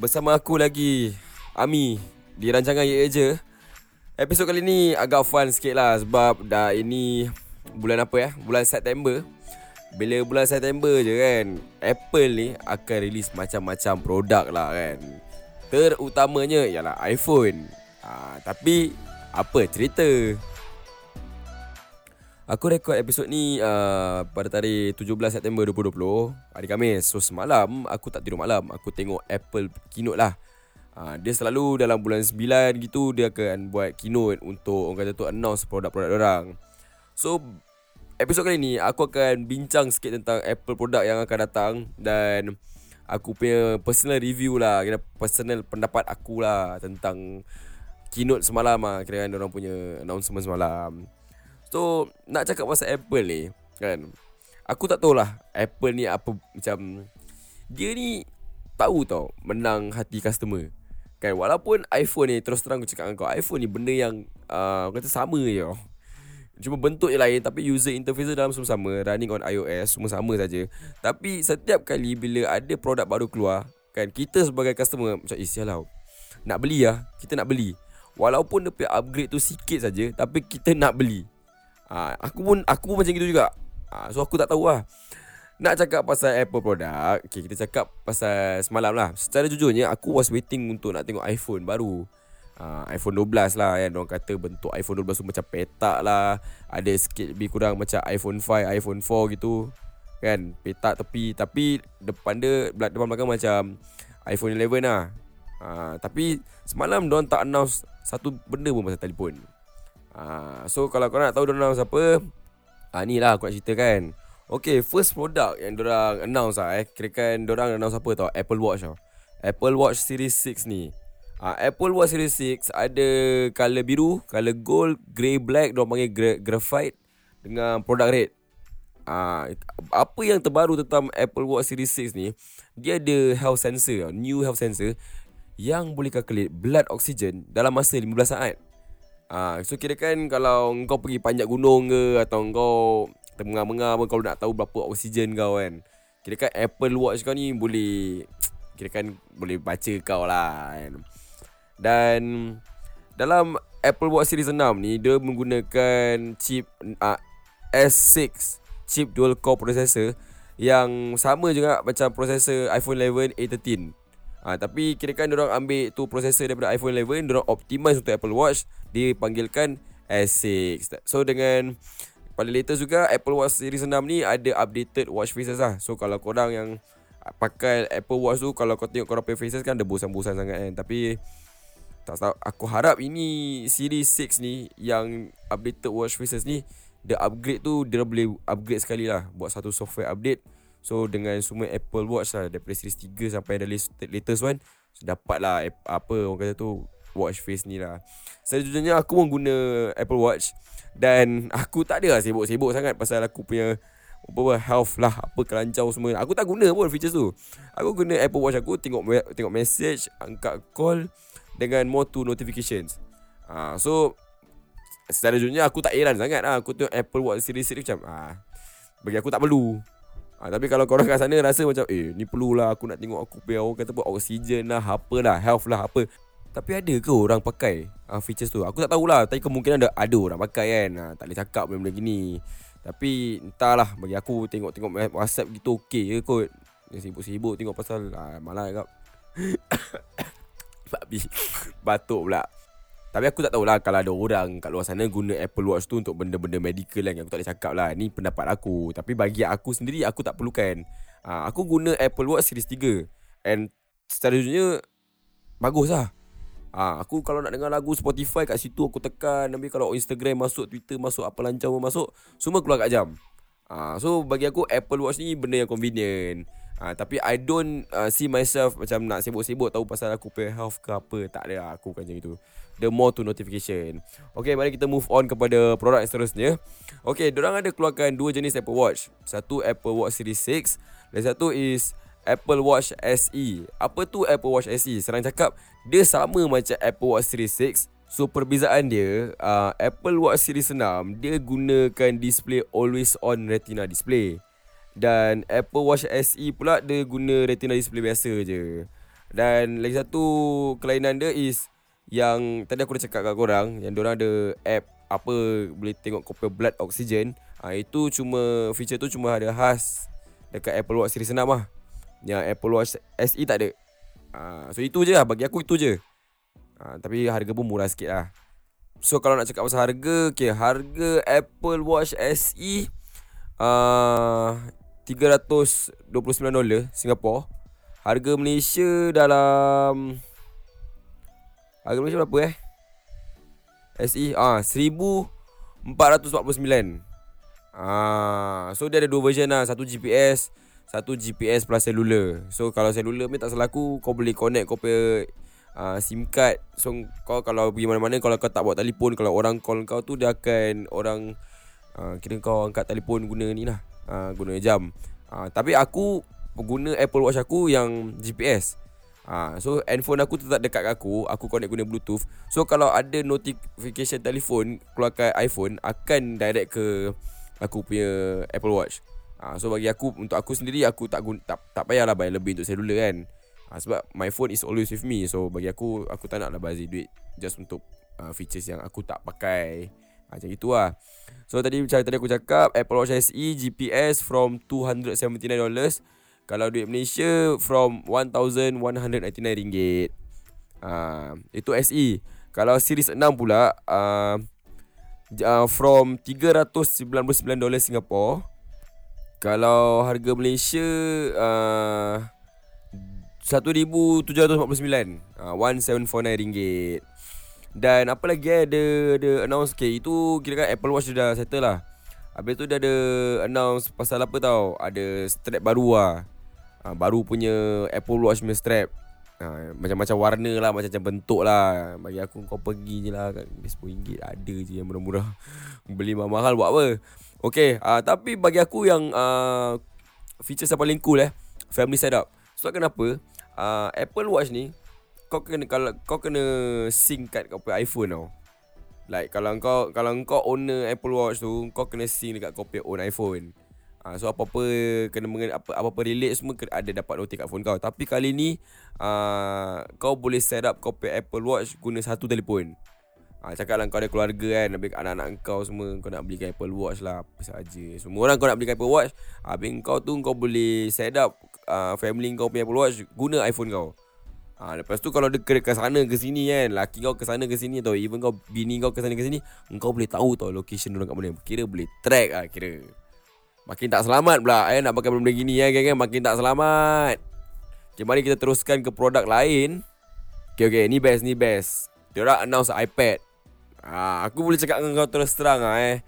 bersama aku lagi Ami di rancangan Ye Je. Episod kali ni agak fun sikit lah sebab dah ini bulan apa ya? Bulan September. Bila bulan September je kan, Apple ni akan release macam-macam produk lah kan. Terutamanya ialah iPhone. Ha, tapi apa cerita? Aku rekod episod ni uh, pada tarikh 17 September 2020 Hari Khamis So semalam aku tak tidur malam. Aku tengok Apple keynote lah. Uh, Dia selalu dalam bulan 9 gitu Dia akan buat keynote untuk orang kata tu announce produk-produk orang. So episod kali ni aku akan bincang sikit tentang Apple produk yang akan datang Dan aku punya personal review lah personal pendapat aku lah tentang keynote semalam lah Kira kan orang punya announcement semalam So nak cakap pasal Apple ni kan? Aku tak tahulah Apple ni apa macam Dia ni tahu tau menang hati customer. Kan? Walaupun iPhone ni terus terang aku cakap dengan kau iPhone ni benda yang uh, kata sama je Cuma bentuk je lain Tapi user interface dalam semua sama Running on iOS Semua sama saja. Tapi setiap kali Bila ada produk baru keluar Kan kita sebagai customer Macam eh sialau Nak beli lah Kita nak beli. Walaupun dia upgrade tu sikit saja Tapi kita nak beli ha, Aku pun aku pun macam gitu juga. Ha, So aku tak tahu lah Nak cakap pasal Apple produk okay, Kita cakap pasal semalam lah. Secara jujurnya Aku was waiting untuk nak tengok iPhone baru. Ha, iPhone 12 lah kan Orang kata bentuk iPhone 12 tu macam petak lah. Ada sikit lebih kurang macam iPhone 5, iPhone 4 gitu Kan? Petak tepi Tapi depan dia Depan belakang macam iPhone 11 lah. Ha, Tapi semalam Diorang tak announce Satu benda pun pasal telefon Ha, so kalau kau nak tahu diorang siapa ha, Ni lah aku nak ceritakan. Okay first product yang diorang announce lah eh Kirakan diorang announce apa tau? Apple Watch tau. Apple Watch Series 6 ni. Ha, Apple Watch Series 6 ada color biru Color gold, grey black Diorang panggil gra- graphite Dengan product red. Ha, Apa yang terbaru tentang Apple Watch Series 6 ni Dia ada health sensor New health sensor Yang boleh calculate blood oxygen Dalam masa 15 saat Ah, so kira kan kalau kau pergi panjat gunung ke atau kau tengah-tengah pun kalau nak tahu berapa oksigen kau kan. Kira kan Apple Watch kau ni boleh kira kan boleh baca kau lah kan. Dan dalam Apple Watch Series 6 ni dia menggunakan chip uh, S6 chip dual core processor yang sama juga macam processor iPhone 11 A13. Ha, tapi kira kan orang ambil tu processor daripada iPhone 11 Diorang optimize untuk Apple Watch. Dipanggilkan S6 So dengan Paling latest juga Apple Watch Series 6 ni Ada updated watch faces lah. So kalau korang yang Pakai Apple Watch tu Kalau kau tengok korang punya faces kan Ada bosan-bosan sangat kan. Tapi Tak tahu Aku harap ini Series 6 ni Yang updated watch faces ni The upgrade tu Dia boleh upgrade sekali lah. Buat satu software update So dengan semua Apple Watch lah Daripada series 3 sampai ada latest one Dapat lah apa orang kata tu Watch face ni lah. Sejujurnya aku pun guna Apple Watch Dan aku tak ada lah sibuk-sibuk sangat Pasal aku punya apa health lah Apa kelancau semua. Aku tak guna pun features tu. Aku guna Apple Watch aku Tengok tengok message Angkat call Dengan more to notifications. Ha, So Secara jujurnya aku tak heran sangat lah. Aku tengok Apple Watch series series macam ha, Bagi aku tak perlu Ha, tapi kalau korang kat sana rasa macam Eh ni perlulah aku nak tengok aku punya Orang kata apa Oksigen lah Apa lah Health lah apa. Tapi ada ke orang pakai uh, Features tu? Aku tak tahulah. Tapi kemungkinan ada Ada orang pakai kan. Ha, Tak boleh cakap benda-benda gini. Tapi Entahlah Bagi aku tengok-tengok WhatsApp gitu okey ke kot. Sibuk-sibuk tengok pasal ha, Malah kap Babi Batuk pula tapi aku tak tahulah kalau ada orang kat luar sana guna Apple Watch tu untuk benda-benda medical yang aku tak boleh cakap lah. Ni pendapat aku. Tapi bagi aku sendiri, aku tak perlukan. Ha, aku guna Apple Watch Series 3. And secara jujurnya, bagus lah. Ha, aku kalau nak dengar lagu Spotify kat situ aku tekan. Tapi kalau Instagram masuk, Twitter masuk, apa lancar pun masuk. Semua keluar kat jam. Ha, so bagi aku Apple Watch ni benda yang convenient. Ha, tapi I don't uh, see myself macam nak sibuk-sibuk tahu pasal aku pay health ke apa. Tak ada lah aku kan macam itu the more to notification. Okay, mari kita move on kepada produk yang seterusnya. Okay, orang ada keluarkan dua jenis Apple Watch. Satu Apple Watch Series 6 dan satu is Apple Watch SE. Apa tu Apple Watch SE? Serang cakap, dia sama macam Apple Watch Series 6. So perbezaan dia, uh, Apple Watch Series 6 dia gunakan display always on retina display. Dan Apple Watch SE pula dia guna retina display biasa je. Dan lagi satu kelainan dia is yang tadi aku dah cakap kat korang yang diorang ada app apa boleh tengok kopi blood oxygen ha, itu cuma feature tu cuma ada khas dekat Apple Watch series 6 lah. Yang Apple Watch SE tak ada. Ha, so itu je lah bagi aku itu je. Ha, tapi harga pun murah sikit lah. So kalau nak cakap pasal harga okay, harga Apple Watch SE uh, 329 dolar Singapore. Harga Malaysia dalam Harga Malaysia berapa eh? SE ah 1449. Ah so dia ada dua version lah, satu GPS, satu GPS plus cellular. So kalau cellular ni tak salah aku kau boleh connect kau punya uh, SIM card. So kau kalau pergi mana-mana kalau kau tak bawa telefon, kalau orang call kau tu dia akan orang uh, kira kau angkat telefon guna ni lah. Uh, guna jam. Uh, tapi aku guna Apple Watch aku yang GPS. Ha, so handphone aku tetap dekat aku Aku connect guna bluetooth. So kalau ada notification telefon Keluarkan iPhone Akan direct ke Aku punya Apple Watch. Ha, So bagi aku Untuk aku sendiri Aku tak guna, tak, tak payahlah bayar lebih untuk cellular kan. Ha, Sebab my phone is always with me. So bagi aku Aku tak nak lah bazir duit Just untuk uh, features yang aku tak pakai. Ha, Macam itu lah So tadi macam tadi aku cakap Apple Watch SE GPS from $279 kalau duit Malaysia from RM1,199 uh, Itu SE Kalau series 6 pula uh, uh, From $399 Singapore. Kalau harga Malaysia uh, RM1,749 uh, RM1,749 Dan apa lagi eh Ada, ada announce Okay itu kira kan Apple Watch dah settle lah. Habis tu dia ada announce pasal apa tau? Ada strap baru lah uh, Baru punya Apple Watch punya strap. Uh, Macam-macam warna lah Macam-macam bentuk lah. Bagi aku kau pergi je lah RM10 ada je yang murah-murah. Beli mahal-mahal buat apa? Okay uh, Tapi bagi aku yang uh, Features yang paling cool eh Family setup. Sebab kenapa? Uh, Apple Watch ni kau kena kalau kau kena sync kat kau punya iPhone tau. Like kalau kau kalau kau owner Apple Watch tu, kau kena sync dekat kau punya own iPhone. Uh, so apa-apa kena mengen, apa apa-apa relate semua ada dapat notif kat phone kau. Tapi kali ni uh, kau boleh set up kau pay Apple Watch guna satu telefon. Ah uh, cakaplah kau ada keluarga kan, habis anak-anak kau semua kau nak belikan Apple Watch lah apa saja. Semua orang kau nak belikan Apple Watch, habis kau tu kau boleh set up uh, family kau punya Apple Watch guna iPhone kau. Ha, lepas tu kalau dia ke, ke sana ke sini kan Laki kau ke sana ke sini tau Even kau bini kau ke sana ke sini Kau boleh tahu tau location dia kat mana Kira boleh track lah kira Makin tak selamat pula eh nak pakai benda gini ya geng makin tak selamat. Okay, mari kita teruskan ke produk lain. Okay, okay, ni best, ni best. Dia orang announce iPad. Ah, aku boleh cakap dengan kau terus terang ah eh.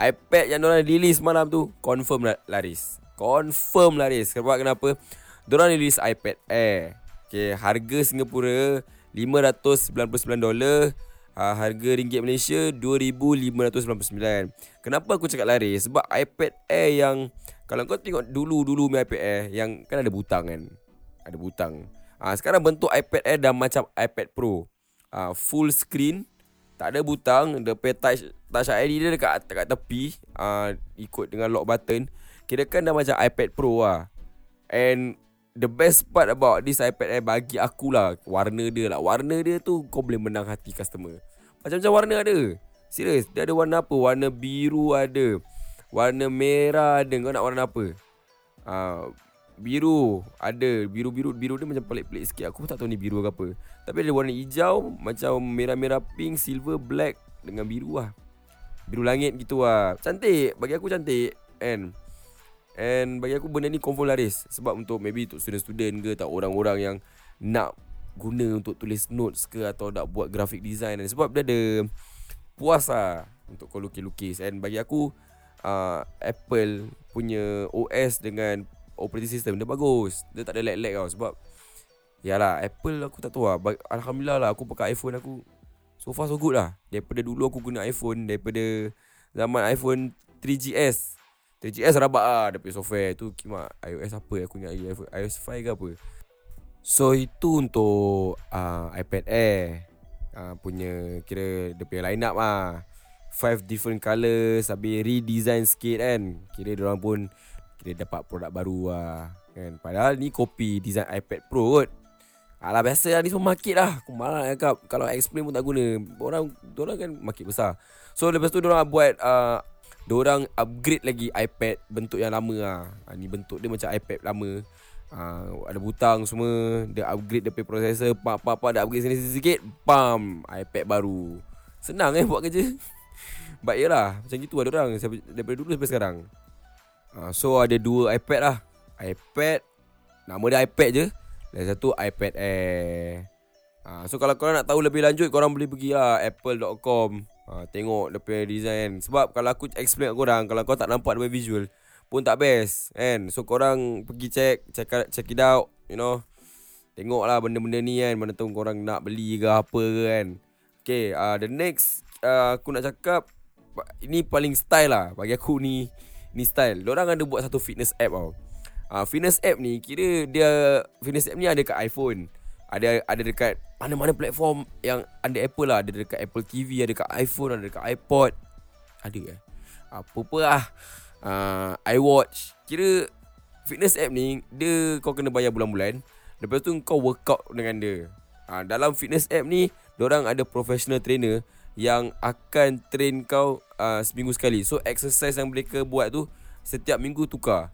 iPad yang diorang release malam tu confirm laris. Confirm laris. Sebab kenapa? Diorang release iPad Air. Okay, harga Singapura 599 dolar uh, harga ringgit Malaysia 2599. Kenapa aku cakap lari? Sebab iPad Air yang kalau kau tengok dulu-dulu mi iPad Air yang kan ada butang kan. Ada butang. Ah uh, sekarang bentuk iPad Air dah macam iPad Pro. Ah uh, full screen, tak ada butang, the touch touch ID dia dekat dekat tepi, ah uh, ikut dengan lock button. Kira kan dah macam iPad Pro lah. And the best part about this iPad Air bagi aku lah warna dia lah. Warna dia tu kau boleh menang hati customer. Macam-macam warna ada. Serius, dia ada warna apa? Warna biru ada. Warna merah ada. Kau nak warna apa? Uh, biru ada. Biru-biru biru dia macam pelik-pelik sikit. Aku tak tahu ni biru ke apa. Tapi ada warna hijau, macam merah-merah pink, silver, black dengan biru lah. Biru langit gitu lah. Cantik. Bagi aku cantik. And And bagi aku benda ni confirm laris. Sebab untuk maybe untuk student-student ke Tak orang-orang yang nak guna untuk tulis notes ke Atau nak buat graphic design dan Sebab dia ada puas lah Untuk kau lukis-lukis. And bagi aku uh, Apple punya OS dengan operating system dia bagus. Dia tak ada lag-lag tau. Sebab Yalah Apple aku tak tahu lah. Alhamdulillah lah aku pakai iPhone aku. So far so good lah. Daripada dulu aku guna iPhone. Daripada zaman iPhone 3GS 3GS rabak lah Dia punya software. Tu Kima iOS apa? Aku ingat iOS 5 ke apa? So itu untuk uh, iPad Air. Uh, Punya Kira Dia punya line up lah Five different colours Habis redesign sikit kan. Kira orang pun Kira dapat produk baru lah kan? Padahal ni kopi design iPad Pro kot. Alah biasa lah ni semua market lah. Aku malah cakap. Kalau explain pun tak guna. Orang Diorang kan market besar. So lepas tu diorang buat uh, Diorang upgrade lagi iPad Bentuk yang lama lah uh, Ni bentuk dia macam iPad lama. Uh, Ada butang semua Dia upgrade dia punya processor pak Dia upgrade sini sikit Pam iPad baru. Senang eh buat kerja. But yelah Macam gitu lah diorang Daripada dulu sampai sekarang. Uh, So ada dua iPad lah. iPad Nama dia iPad je dan satu iPad Air. Ha, So kalau korang nak tahu lebih lanjut Korang boleh pergi lah Apple.com ha, Tengok dia punya design. Sebab kalau aku explain kat korang Kalau kau tak nampak dia visual Pun tak best kan? So korang pergi check Check, check it out You know. Tengok lah benda-benda ni kan? Mana tahu korang nak beli ke apa ke kan? Okay uh, The next uh, Aku nak cakap Ini paling style lah. Bagi aku ni Ni style. Diorang ada buat satu fitness app tau. Uh, Fitness app ni kira dia Fitness app ni ada kat iPhone. Ada ada dekat mana-mana platform yang ada Apple lah. Ada dekat Apple TV, ada dekat iPhone, ada dekat iPod. Ada eh. Apa-apa lah. Uh, iWatch. Kira fitness app ni dia kau kena bayar bulan-bulan. Lepas tu kau workout dengan dia. Uh, dalam fitness app ni, orang ada professional trainer yang akan train kau uh, seminggu sekali. So exercise yang mereka buat tu setiap minggu tukar.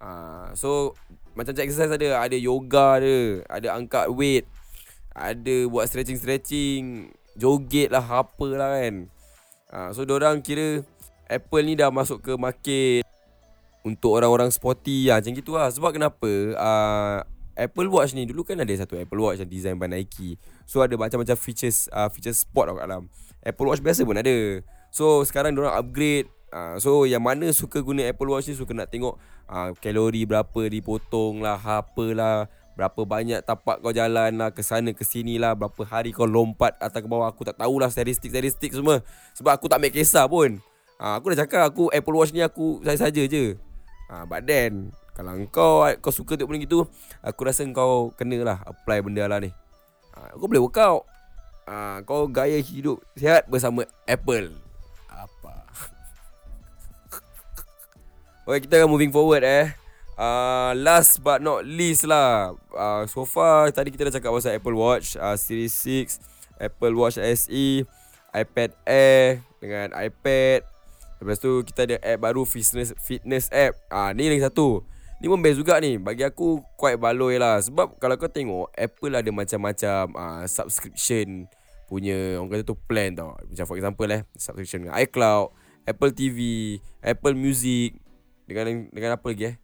Ha, so macam exercise ada ada yoga ada, ada angkat weight, ada buat stretching-stretching, joget lah apa lah kan. Ha, so orang kira Apple ni dah masuk ke market untuk orang-orang sporty lah macam gitu lah. Sebab kenapa? Uh, Apple Watch ni dulu kan ada satu Apple Watch yang design by Nike. So ada macam-macam features uh, features sport kat dalam. Apple Watch biasa pun ada. So sekarang orang upgrade uh, So yang mana suka guna Apple Watch ni Suka nak tengok uh, Kalori berapa dipotong lah Apalah Berapa banyak tapak kau jalan lah Ke sana ke sini lah Berapa hari kau lompat Atas ke bawah Aku tak tahulah statistik-statistik semua. Sebab aku tak make kisah pun. Uh, Aku dah cakap Aku Apple Watch ni aku Saja-saja je. Uh, But then Kalau kau Kau suka tengok benda gitu Aku rasa kau Kena lah Apply benda lah ni. Uh, Kau boleh workout. Uh, Kau gaya hidup Sihat bersama Apple Okay, kita akan moving forward eh. Uh, last but not least lah. Uh, so far, tadi kita dah cakap pasal Apple Watch uh, Series 6, Apple Watch SE, iPad Air dengan iPad. Lepas tu kita ada app baru fitness fitness app. Ah uh, ni lagi satu. Ni pun best juga ni. Bagi aku quite baloi lah. Sebab kalau kau tengok Apple ada macam-macam uh, subscription punya orang kata tu plan tau. Macam for example eh subscription dengan iCloud, Apple TV, Apple Music, dengan dengan apa lagi eh?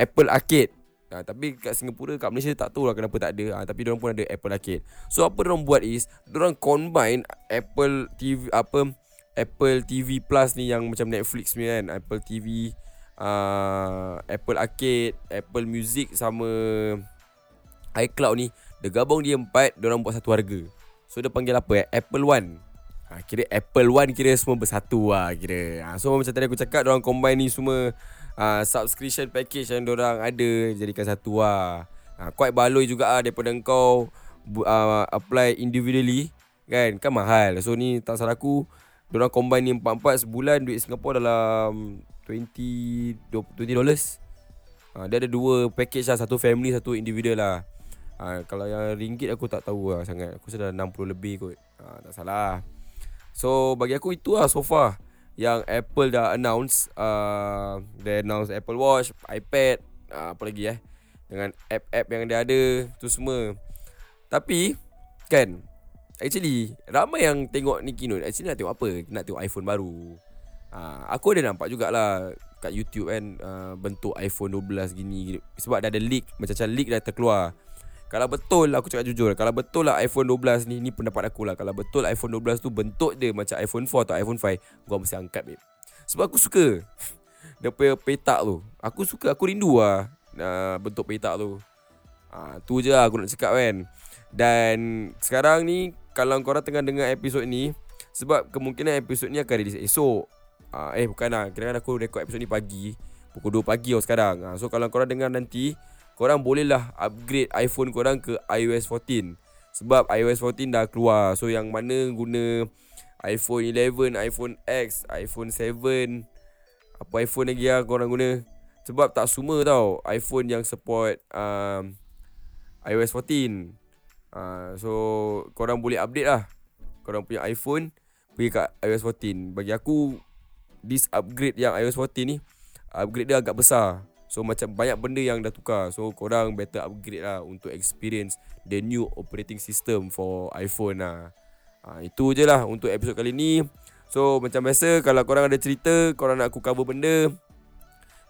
Apple Arcade. Ha, tapi kat Singapura, kat Malaysia tak tahu lah kenapa tak ada. Ha, tapi orang pun ada Apple Arcade. So apa orang buat is, orang combine Apple TV apa Apple TV Plus ni yang macam Netflix ni kan, Apple TV, uh, Apple Arcade, Apple Music sama iCloud ni, dia gabung dia empat, dia orang buat satu harga. So dia panggil apa eh? Apple One. Ha, kira Apple One kira semua bersatu lah kira. Ha, so macam tadi aku cakap, orang combine ni semua uh, subscription package yang orang ada jadikan satu lah. Ha, quite baloi juga lah daripada kau uh, apply individually kan kan mahal. So ni tak salah aku, orang combine ni empat-empat sebulan duit Singapore dalam 20 20 dollars. Ha, dia ada dua package lah, satu family, satu individual lah. Ha, kalau yang ringgit aku tak tahu lah sangat. Aku sudah 60 lebih kot. Ha, tak salah. So bagi aku itu lah so far. Yang Apple dah announce uh, They announce Apple Watch, iPad uh, Apa lagi eh Dengan app-app yang dia ada Tu semua. Tapi Kan Actually Ramai yang tengok ni keynote. Actually nak tengok apa? Nak tengok iPhone baru. Uh, Aku ada nampak jugalah Kat YouTube kan uh, Bentuk iPhone 12 gini. Sebab dah ada leak Macam-macam leak dah terkeluar kalau betul aku cakap jujur Kalau betul lah iPhone 12 ni Ni pendapat aku lah. Kalau betul iPhone 12 tu bentuk dia Macam iPhone 4 atau iPhone 5 Gua mesti angkat babe. Sebab aku suka Dia punya petak tu. Aku suka Aku rindu lah uh, Bentuk petak tu. Uh, Tu je lah aku nak cakap kan. Dan Sekarang ni Kalau korang tengah dengar episod ni Sebab kemungkinan episod ni akan release esok. Uh, Eh bukan lah. Kira-kira aku rekod episod ni pagi. Pukul 2 pagi tau sekarang. Uh, So kalau korang dengar nanti korang bolehlah upgrade iPhone korang ke iOS 14 sebab iOS 14 dah keluar. So yang mana guna iPhone 11 iPhone X iPhone 7 apa iPhone lagi lah korang guna. Sebab tak semua tau iPhone yang support um, iOS 14 uh, So korang boleh update lah. Korang punya iPhone Pergi kat iOS 14 Bagi aku This upgrade yang iOS 14 ni Upgrade dia agak besar So macam banyak benda yang dah tukar. So korang better upgrade lah Untuk experience The new operating system For iPhone lah. Uh, Itu je lah Untuk episod kali ni. So macam biasa Kalau korang ada cerita Korang nak aku cover benda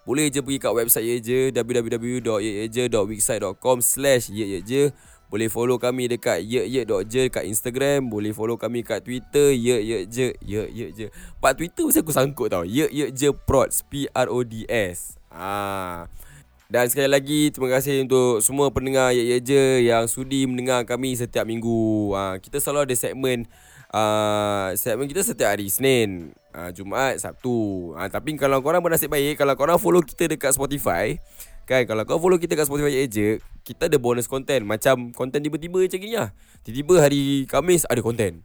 boleh je pergi kat website ye je www.yeje.wixsite.com slash ye je. Boleh follow kami dekat ye.je kat Instagram Boleh follow kami kat Twitter Ye.je Ye.je Part Twitter mesti aku sangkut tau. Ye.je Prods P-R-O-D-S ah. Dan sekali lagi Terima kasih untuk semua pendengar Ye.je Yang sudi mendengar kami setiap minggu. Ah. Kita selalu ada segmen uh, Segmen kita setiap hari Senin uh, Jumaat, Sabtu. Uh, Tapi kalau korang bernasib baik Kalau korang follow kita dekat Spotify Kan kalau kau follow kita kat Spotify je Kita ada bonus content. Macam content tiba-tiba macam ni lah. Tiba-tiba hari Kamis ada content.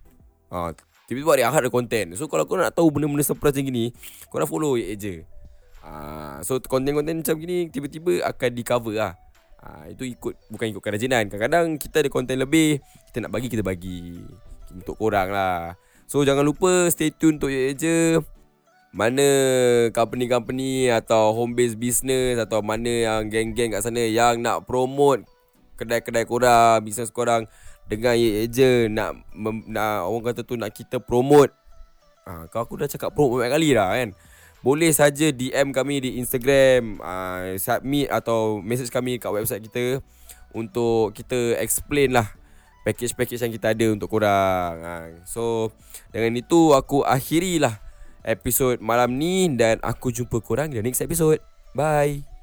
Ha, Tiba-tiba hari Ahad ada content. So kalau kau nak tahu benda-benda surprise macam ni Kau nak follow je ha, So content-content macam ni Tiba-tiba akan di cover lah. Ha, Itu ikut Bukan ikut kerajinan. Kadang-kadang kita ada content lebih Kita nak bagi kita bagi. Untuk korang lah. So jangan lupa stay tune untuk je. Mana company-company atau home base business atau mana yang geng-geng kat sana yang nak promote kedai-kedai korang, bisnes korang dengan ye je nak, mem, nak orang kata tu nak kita promote. Ha, kau aku dah cakap promote banyak kali dah kan. Boleh saja DM kami di Instagram, uh, submit atau message kami kat website kita untuk kita explain lah package-package yang kita ada untuk korang. Ha, so dengan itu aku akhirilah episod malam ni dan aku jumpa korang di next episode. Bye.